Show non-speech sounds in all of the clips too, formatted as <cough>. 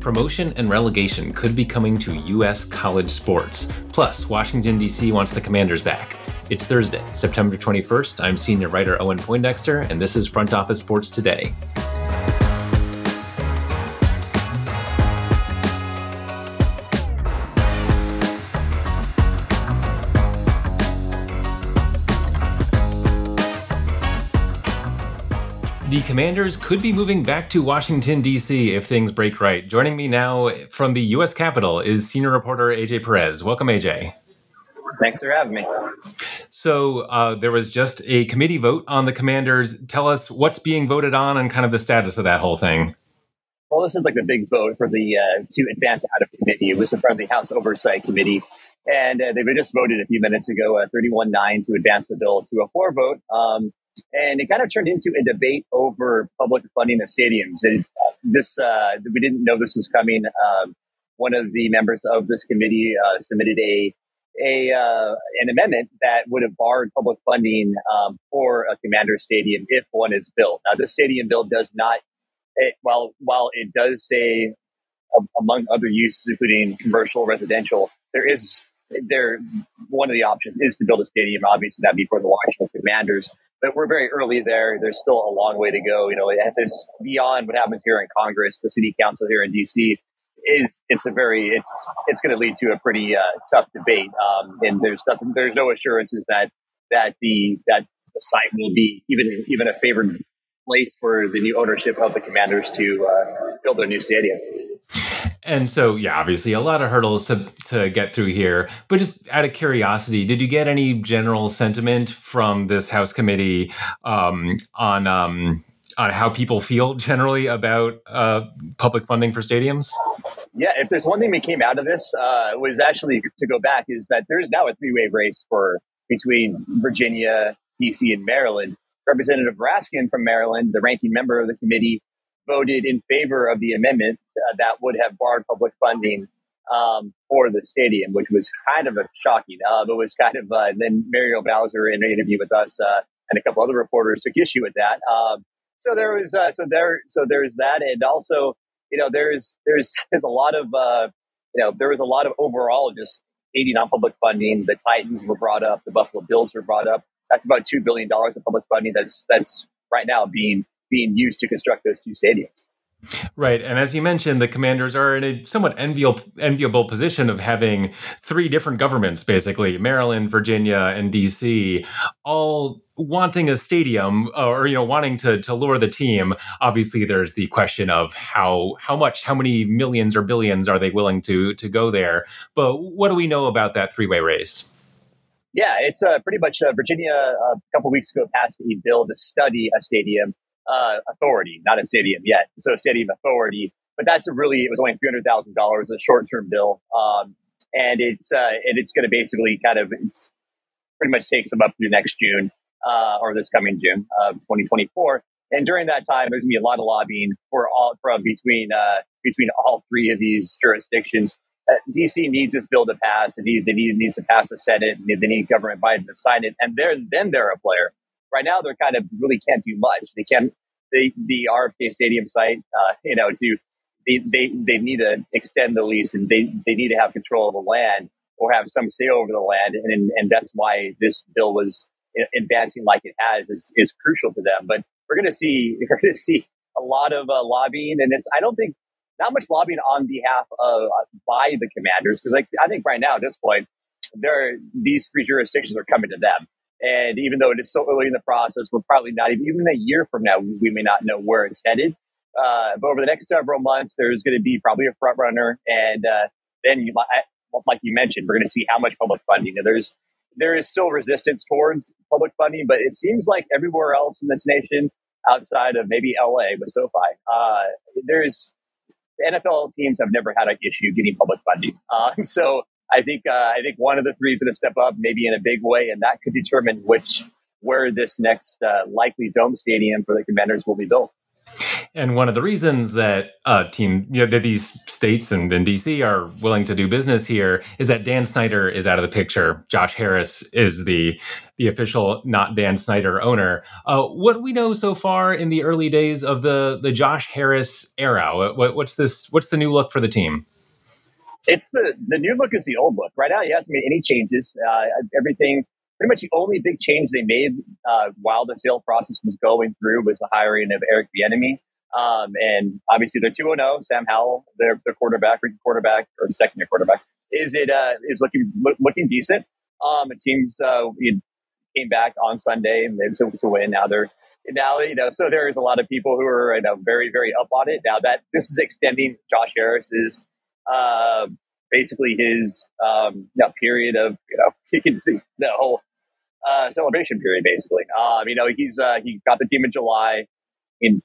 promotion and relegation could be coming to U.S. college sports. Plus, Washington, D.C. wants the commanders back. It's Thursday, September 21st. I'm senior writer Owen Poindexter, and this is Front Office Sports Today. The Commanders could be moving back to Washington, D.C. if things break right. Joining me now from the U.S. Capitol is senior reporter AJ Perez. Welcome, AJ. Thanks for having me. So, uh, there was just a committee vote on the Commanders. Tell us what's being voted on and kind of the status of that whole thing. Well, this is like the big vote for the uh, to advance out of committee. It was in front of the House Oversight Committee, and uh, they just voted a few minutes ago, uh, 31-9, to advance the bill to a floor vote. Um, and it kind of turned into a debate over public funding of stadiums. And this uh, we didn't know this was coming. Um, one of the members of this committee uh, submitted a a uh, an amendment that would have barred public funding um, for a commander stadium if one is built. Now, this stadium bill does not. It, while while it does say among other uses, including commercial, residential, there is there one of the options is to build a stadium. Obviously, that'd be for the Washington Commanders but we're very early there. There's still a long way to go. You know, this beyond what happens here in Congress, the city council here in DC is it's a very it's it's going to lead to a pretty uh, tough debate. Um, and there's nothing, there's no assurances that that the that the site will be even even a favored place for the new ownership of the Commanders to uh, build their new stadium. And so, yeah, obviously a lot of hurdles to, to get through here. But just out of curiosity, did you get any general sentiment from this House committee um, on um, on how people feel generally about uh, public funding for stadiums? Yeah, if there's one thing that came out of this uh, was actually to go back is that there is now a three way race for between Virginia, DC, and Maryland. Representative Raskin from Maryland, the ranking member of the committee, voted in favor of the amendment uh, that would have barred public funding um, for the stadium, which was kind of a shocking. Uh, it was kind of uh, then Mayor Bowser in an interview with us uh, and a couple other reporters took issue with that. Um, so there was uh, so there so there's that, and also you know there's there's <laughs> there's a lot of uh, you know there was a lot of overall just hating on public funding. The Titans were brought up, the Buffalo Bills were brought up. That's about two billion dollars of public funding that's that's right now being being used to construct those two stadiums. Right. And as you mentioned, the commanders are in a somewhat enviable, enviable position of having three different governments, basically Maryland, Virginia, and DC, all wanting a stadium or, you know, wanting to, to lure the team. Obviously, there's the question of how how much, how many millions or billions are they willing to to go there? But what do we know about that three-way race? Yeah, it's uh, pretty much uh, Virginia uh, a couple weeks ago passed a bill to study a stadium uh, authority, not a stadium yet. So stadium authority, but that's a really, it was only $300,000, a short term bill. Um, and it's, uh, and it's going to basically kind of, it's pretty much takes them up through next June, uh, or this coming June of 2024. And during that time, there's gonna be a lot of lobbying for all from between, uh, between all three of these jurisdictions. Uh, DC needs this bill to pass. It needs, they need, needs to pass the Senate. And they need Governor Biden to sign it. And they're, then they're a player. Right now, they're kind of really can't do much. They can't the the RFK Stadium site, uh, you know, to they, they they need to extend the lease and they they need to have control of the land or have some say over the land, and and that's why this bill was advancing like it has is, is crucial to them. But we're going to see <laughs> we're going to see a lot of uh, lobbying, and it's I don't think not much lobbying on behalf of uh, by the commanders because like I think right now at this point there these three jurisdictions are coming to them and even though it is so early in the process, we're probably not even, even a year from now, we may not know where it's headed. Uh, but over the next several months, there's going to be probably a front runner. And uh, then, you, like you mentioned, we're going to see how much public funding. There's there is still resistance towards public funding, but it seems like everywhere else in this nation, outside of maybe LA with SoFi, uh, there's NFL teams have never had an issue getting public funding. Uh, <laughs> so I think uh, I think one of the three is going to step up, maybe in a big way, and that could determine which where this next uh, likely dome stadium for the Commanders will be built. And one of the reasons that uh, team, you know, that these states and, and DC are willing to do business here is that Dan Snyder is out of the picture. Josh Harris is the the official, not Dan Snyder owner. Uh, what we know so far in the early days of the the Josh Harris era? What, what's this? What's the new look for the team? It's the the new look is the old look. Right now, he hasn't made any changes. Uh, everything pretty much the only big change they made uh, while the sale process was going through was the hiring of Eric Bieniemy. Um, and obviously they're 2 0. Sam Howell, their, their quarterback, quarterback, or second year quarterback, is it uh, is looking looking decent. Um, it seems uh, came back on Sunday and to, to win. Now they're now you know so there is a lot of people who are you know very very up on it. Now that this is extending Josh Harris's uh, basically his um, you know, period of you know <laughs> the whole uh, celebration period basically. Um, you know he's uh, he got the team in July. and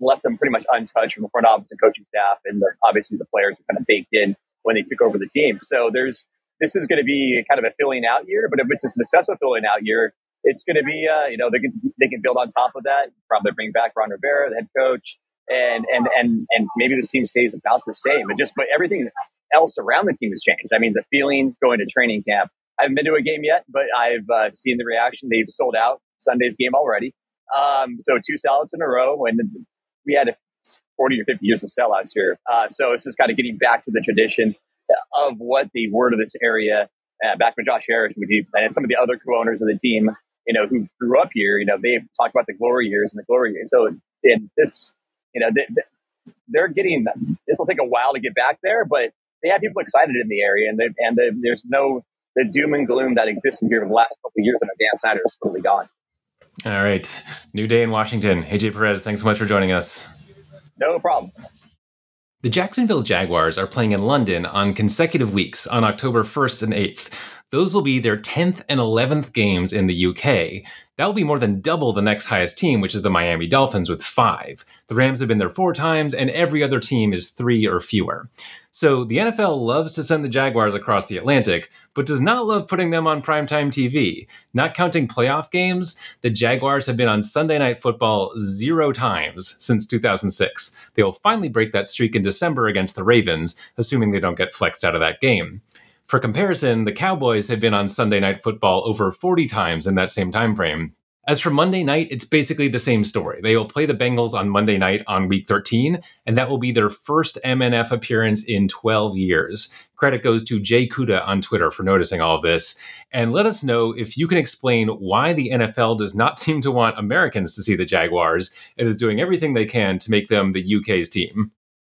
left them pretty much untouched from the front office and coaching staff, and the, obviously the players were kind of baked in when they took over the team. So there's this is going to be kind of a filling out year, but if it's a successful filling out year, it's going to be uh, you know they can they can build on top of that. Probably bring back Ron Rivera, the head coach, and and and and maybe this team stays about the same. But just but everything else around the team has changed. I mean, the feeling going to training camp. I haven't been to a game yet, but I've uh, seen the reaction. They've sold out Sunday's game already. Um, so two sellouts in a row, and we had 40 or 50 years of sellouts here. Uh, so this is kind of getting back to the tradition of what the word of this area, uh, back when Josh Harris and some of the other co-owners of the team, you know, who grew up here, you know, they've talked about the glory years and the glory years. So in this, you know, they, they're getting, this will take a while to get back there, but they have people excited in the area and, and there's no, the doom and gloom that existed here for the last couple of years and Dan Snyder is totally gone. All right. New day in Washington. AJ Perez, thanks so much for joining us. No problem. The Jacksonville Jaguars are playing in London on consecutive weeks on October 1st and 8th. Those will be their 10th and 11th games in the UK. That will be more than double the next highest team, which is the Miami Dolphins, with five. The Rams have been there four times, and every other team is three or fewer. So the NFL loves to send the Jaguars across the Atlantic, but does not love putting them on primetime TV. Not counting playoff games, the Jaguars have been on Sunday Night Football zero times since 2006. They will finally break that streak in December against the Ravens, assuming they don't get flexed out of that game. For comparison, the Cowboys have been on Sunday Night Football over 40 times in that same time frame. As for Monday night, it's basically the same story. They will play the Bengals on Monday night on week 13, and that will be their first MNF appearance in 12 years. Credit goes to Jay Kuda on Twitter for noticing all this. And let us know if you can explain why the NFL does not <laughs> seem to want Americans to see the Jaguars and is doing everything they can to make them the UK's team.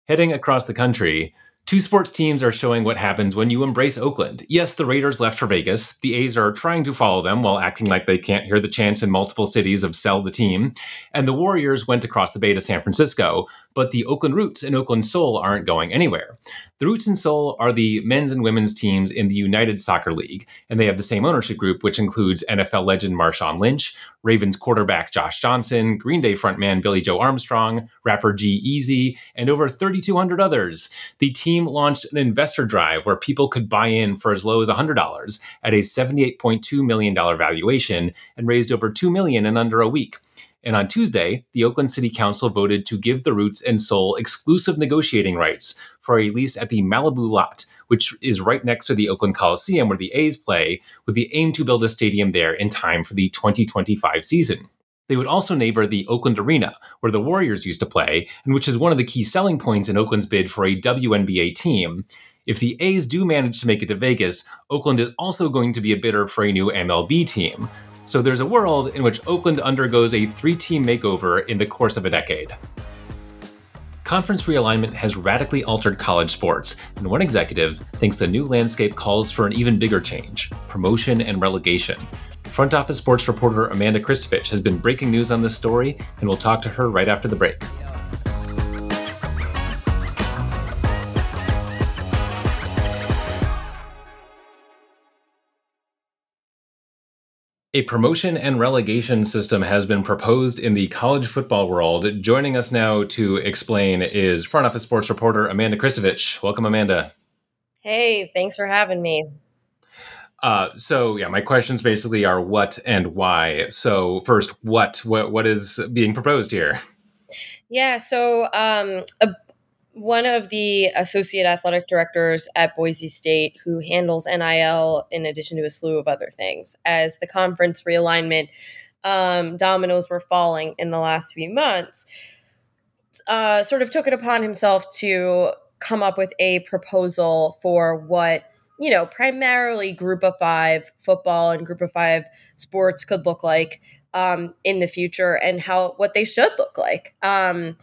Heading across the country, Two sports teams are showing what happens when you embrace Oakland. Yes, the Raiders left for Vegas. The A's are trying to follow them while acting like they can't hear the chants in multiple cities of sell the team. And the Warriors went across the bay to San Francisco, but the Oakland Roots and Oakland Soul aren't going anywhere. The Roots and Soul are the men's and women's teams in the United Soccer League, and they have the same ownership group, which includes NFL legend Marshawn Lynch, Ravens quarterback Josh Johnson, Green Day frontman Billie Joe Armstrong, rapper G-Eazy, and over 3,200 others. The team launched an investor drive where people could buy in for as low as $100 at a $78.2 million valuation and raised over 2 million in under a week. And on Tuesday, the Oakland City Council voted to give the Roots and Soul exclusive negotiating rights for a lease at the Malibu lot, which is right next to the Oakland Coliseum where the A's play, with the aim to build a stadium there in time for the 2025 season. They would also neighbor the Oakland Arena, where the Warriors used to play, and which is one of the key selling points in Oakland's bid for a WNBA team. If the A's do manage to make it to Vegas, Oakland is also going to be a bidder for a new MLB team, so there's a world in which Oakland undergoes a three team makeover in the course of a decade. Conference realignment has radically altered college sports, and one executive thinks the new landscape calls for an even bigger change promotion and relegation. Front office sports reporter Amanda Christovich has been breaking news on this story, and we'll talk to her right after the break. A promotion and relegation system has been proposed in the college football world. Joining us now to explain is front office sports reporter Amanda Christovich. Welcome, Amanda. Hey, thanks for having me. Uh, so yeah, my questions basically are what and why. So first, what what what is being proposed here? Yeah, so um, a, one of the associate athletic directors at Boise State who handles NIL in addition to a slew of other things, as the conference realignment um, dominoes were falling in the last few months, uh, sort of took it upon himself to come up with a proposal for what you know primarily group of five football and group of five sports could look like um, in the future and how what they should look like. Um,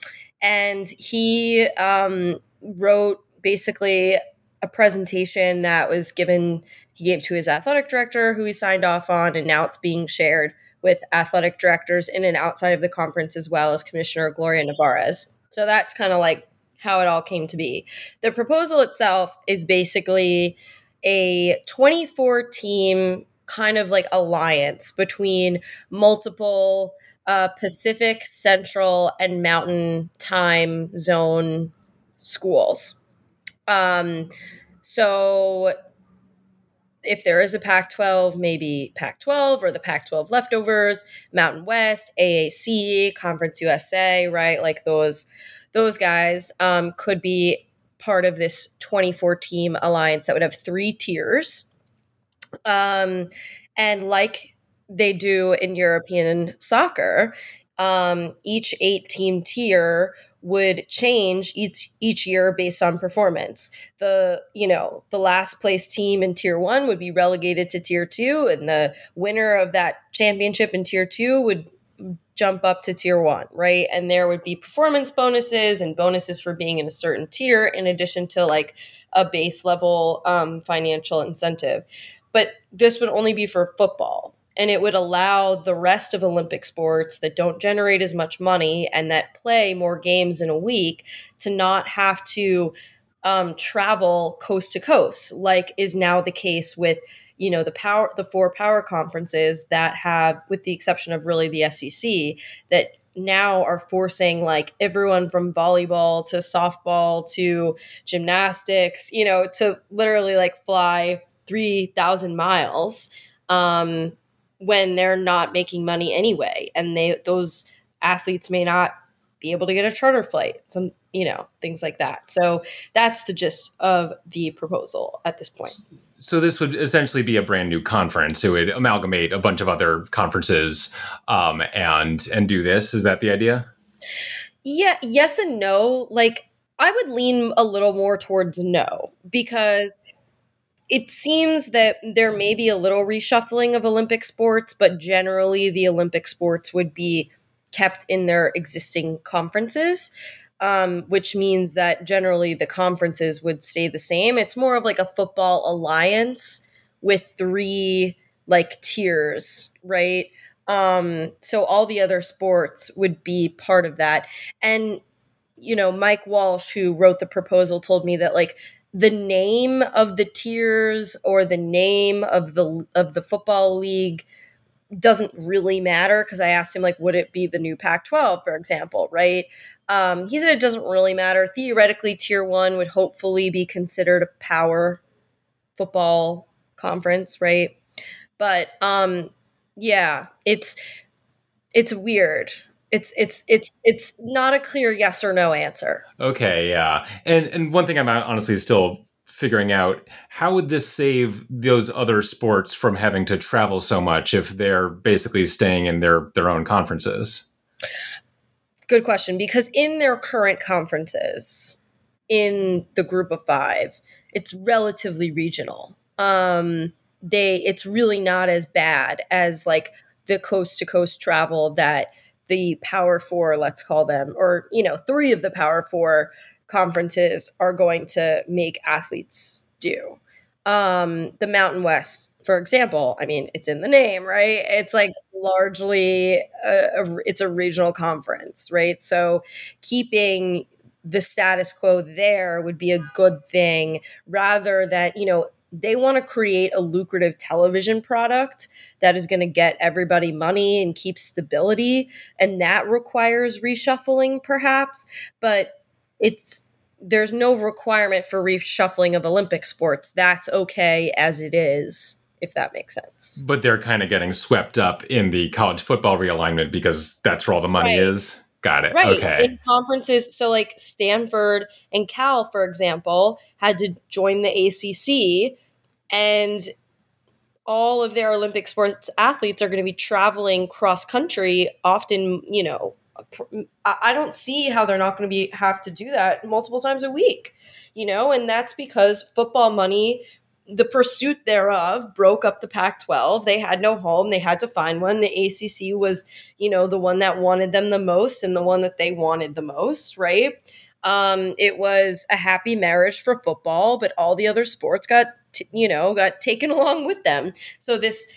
and he um, wrote basically a presentation that was given he gave to his athletic director who he signed off on and now it's being shared with athletic directors in and outside of the conference as well as commissioner gloria nevarez so that's kind of like how it all came to be. The proposal itself is basically a 24 team kind of like alliance between multiple uh, Pacific, Central, and Mountain time zone schools. Um, so if there is a Pac 12, maybe Pac 12 or the Pac 12 leftovers, Mountain West, AAC, Conference USA, right? Like those those guys um, could be part of this 24 team alliance that would have three tiers. Um, and like they do in European soccer, um, each eight team tier would change each each year based on performance. The you know the last place team in tier one would be relegated to tier two, and the winner of that championship in tier two would jump up to tier one, right? And there would be performance bonuses and bonuses for being in a certain tier, in addition to like a base level um, financial incentive. But this would only be for football and it would allow the rest of Olympic sports that don't generate as much money and that play more games in a week to not have to um, travel coast to coast, like is now the case with you know the power the four power conferences that have with the exception of really the SEC that now are forcing like everyone from volleyball to softball to gymnastics you know to literally like fly 3000 miles um when they're not making money anyway and they those athletes may not be able to get a charter flight some you know things like that. So that's the gist of the proposal at this point. So this would essentially be a brand new conference. It would amalgamate a bunch of other conferences um, and and do this. Is that the idea? Yeah yes and no. Like i would lean a little more towards no because it seems that there may be a little reshuffling of Olympic sports, but generally the Olympic sports would be kept in their existing conferences, um, which means that generally the conferences would stay the same. It's more of like a football alliance with three like tiers, right? Um, so all the other sports would be part of that. And you know, Mike Walsh, who wrote the proposal, told me that like the name of the tiers or the name of the of the football league doesn't really matter because I asked him like would it be the new Pac-12 for example right? Um, he said it doesn't really matter. Theoretically tier 1 would hopefully be considered a power football conference right? But um yeah it's it's weird it's it's it's it's not a clear yes or no answer. Okay, yeah. And and one thing I'm honestly still figuring out how would this save those other sports from having to travel so much if they're basically staying in their their own conferences? Good question because in their current conferences in the group of 5, it's relatively regional. Um they it's really not as bad as like the coast to coast travel that the power four, let's call them, or, you know, three of the power four conferences are going to make athletes do. Um, the Mountain West, for example, I mean, it's in the name, right? It's like largely a, a, it's a regional conference, right? So keeping the status quo there would be a good thing rather than, you know, they want to create a lucrative television product that is going to get everybody money and keep stability and that requires reshuffling perhaps but it's there's no requirement for reshuffling of olympic sports. That's okay as it is if that makes sense. But they're kind of getting swept up in the college football realignment because that's where all the money right. is Got it. Right. Okay. In conferences, so like Stanford and Cal, for example, had to join the ACC, and all of their Olympic sports athletes are going to be traveling cross country, often, you know, I don't see how they're not going to be have to do that multiple times a week, you know, and that's because football money the pursuit thereof broke up the Pac 12. They had no home. They had to find one. The ACC was, you know, the one that wanted them the most and the one that they wanted the most, right? Um, it was a happy marriage for football, but all the other sports got, t- you know, got taken along with them. So this,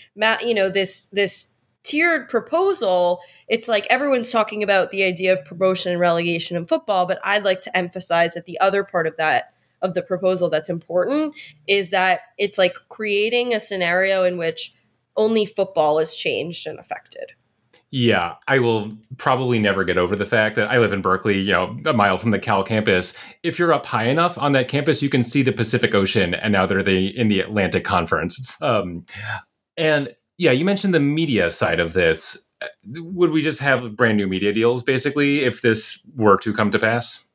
you know, this, this tiered proposal, it's like everyone's talking about the idea of promotion and relegation in football, but I'd like to emphasize that the other part of that of the proposal that's important is that it's like creating a scenario in which only football is changed and affected. Yeah, I will probably never get over the fact that I live in Berkeley, you know, a mile from the Cal campus. If you're up high enough on that campus, you can see the Pacific Ocean, and now they're the in the Atlantic Conference. Um, and yeah, you mentioned the media side of this. Would we just have brand new media deals, basically, if this were to come to pass?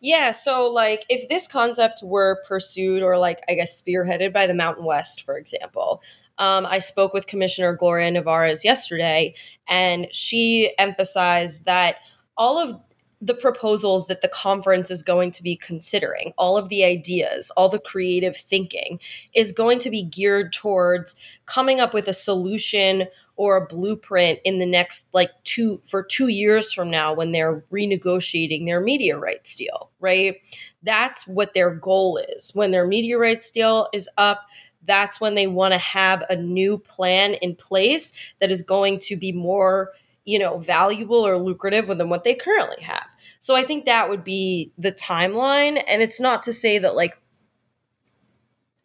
Yeah, so like if this concept were pursued or like I guess spearheaded by the Mountain West, for example, um, I spoke with Commissioner Gloria Nevarez yesterday, and she emphasized that all of the proposals that the conference is going to be considering, all of the ideas, all the creative thinking is going to be geared towards coming up with a solution or a blueprint in the next like two for two years from now when they're renegotiating their media rights deal, right? That's what their goal is. When their media rights deal is up, that's when they want to have a new plan in place that is going to be more, you know, valuable or lucrative than what they currently have. So I think that would be the timeline. And it's not to say that like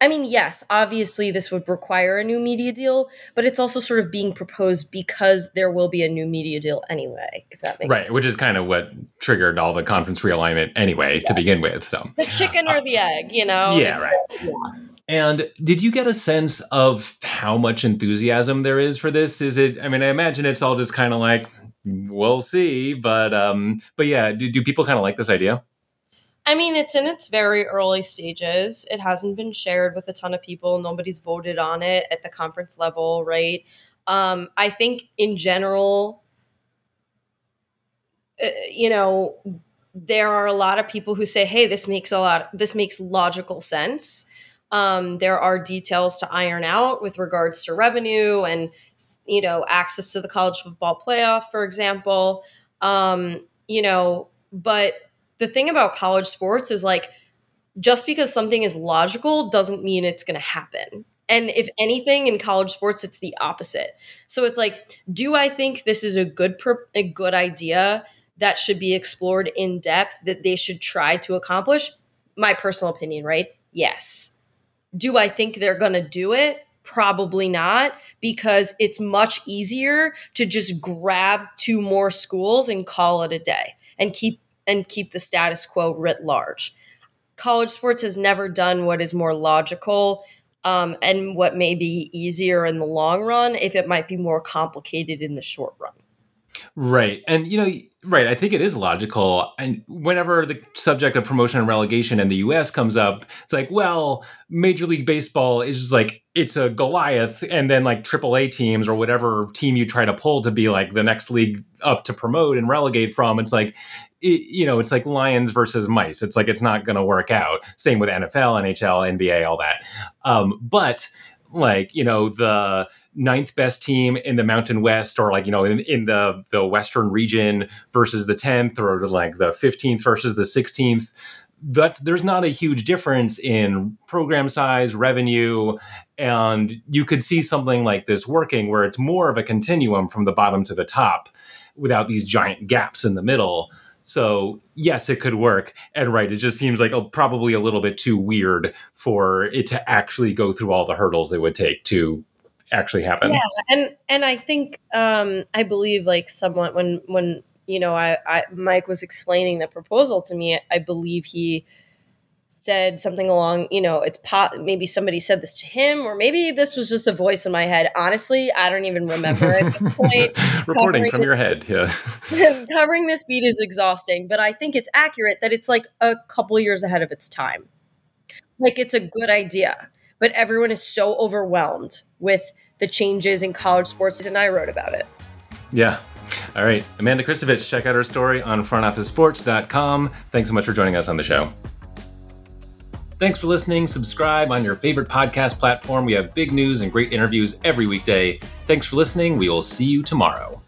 I mean, yes, obviously this would require a new media deal, but it's also sort of being proposed because there will be a new media deal anyway, if that makes right, sense. which is kind of what triggered all the conference realignment anyway yes. to begin with. So the chicken or the egg, you know? Yeah, right. yeah. And did you get a sense of how much enthusiasm there is for this? Is it? I mean, I imagine it's all just kind of like we'll see, but um, but yeah, do, do people kind of like this idea? I mean, it's in its very early stages. It hasn't been shared with a ton of people. Nobody's voted on it at the conference level, right? Um, I think in general, uh, you know, there are a lot of people who say, "Hey, this makes a lot. This makes logical sense." Um, there are details to iron out with regards to revenue and you know access to the college football playoff, for example. Um, you know, but the thing about college sports is like just because something is logical doesn't mean it's going to happen. And if anything in college sports it's the opposite. So it's like do I think this is a good a good idea that should be explored in depth that they should try to accomplish? My personal opinion, right? Yes. Do I think they're going to do it? Probably not, because it's much easier to just grab two more schools and call it a day and keep and keep the status quo writ large. College sports has never done what is more logical um, and what may be easier in the long run if it might be more complicated in the short run. Right. And, you know, right. I think it is logical. And whenever the subject of promotion and relegation in the US comes up, it's like, well, Major League Baseball is just like, it's a Goliath. And then like AAA teams or whatever team you try to pull to be like the next league up to promote and relegate from, it's like, it, you know, it's like lions versus mice. It's like, it's not going to work out. Same with NFL, NHL, NBA, all that. Um, but like, you know, the, ninth best team in the Mountain West, or like you know in, in the the Western region versus the tenth, or like the fifteenth versus the sixteenth. That there's not a huge difference in program size, revenue, and you could see something like this working where it's more of a continuum from the bottom to the top, without these giant gaps in the middle. So yes, it could work. And right, it just seems like a, probably a little bit too weird for it to actually go through all the hurdles it would take to actually happen. Yeah, and and I think um, I believe like someone when when you know I, I Mike was explaining the proposal to me, I believe he said something along, you know, it's pot. Maybe somebody said this to him, or maybe this was just a voice in my head. Honestly, I don't even remember at this <laughs> point. Reporting from your head, yeah. <laughs> covering this beat is exhausting, but I think it's accurate that it's like a couple years ahead of its time. Like it's a good idea, but everyone is so overwhelmed with the changes in college sports, and I wrote about it. Yeah, all right. Amanda Christovich, check out her story on frontofficesports.com. Thanks so much for joining us on the show. Thanks for listening. Subscribe on your favorite podcast platform. We have big news and great interviews every weekday. Thanks for listening. We will see you tomorrow.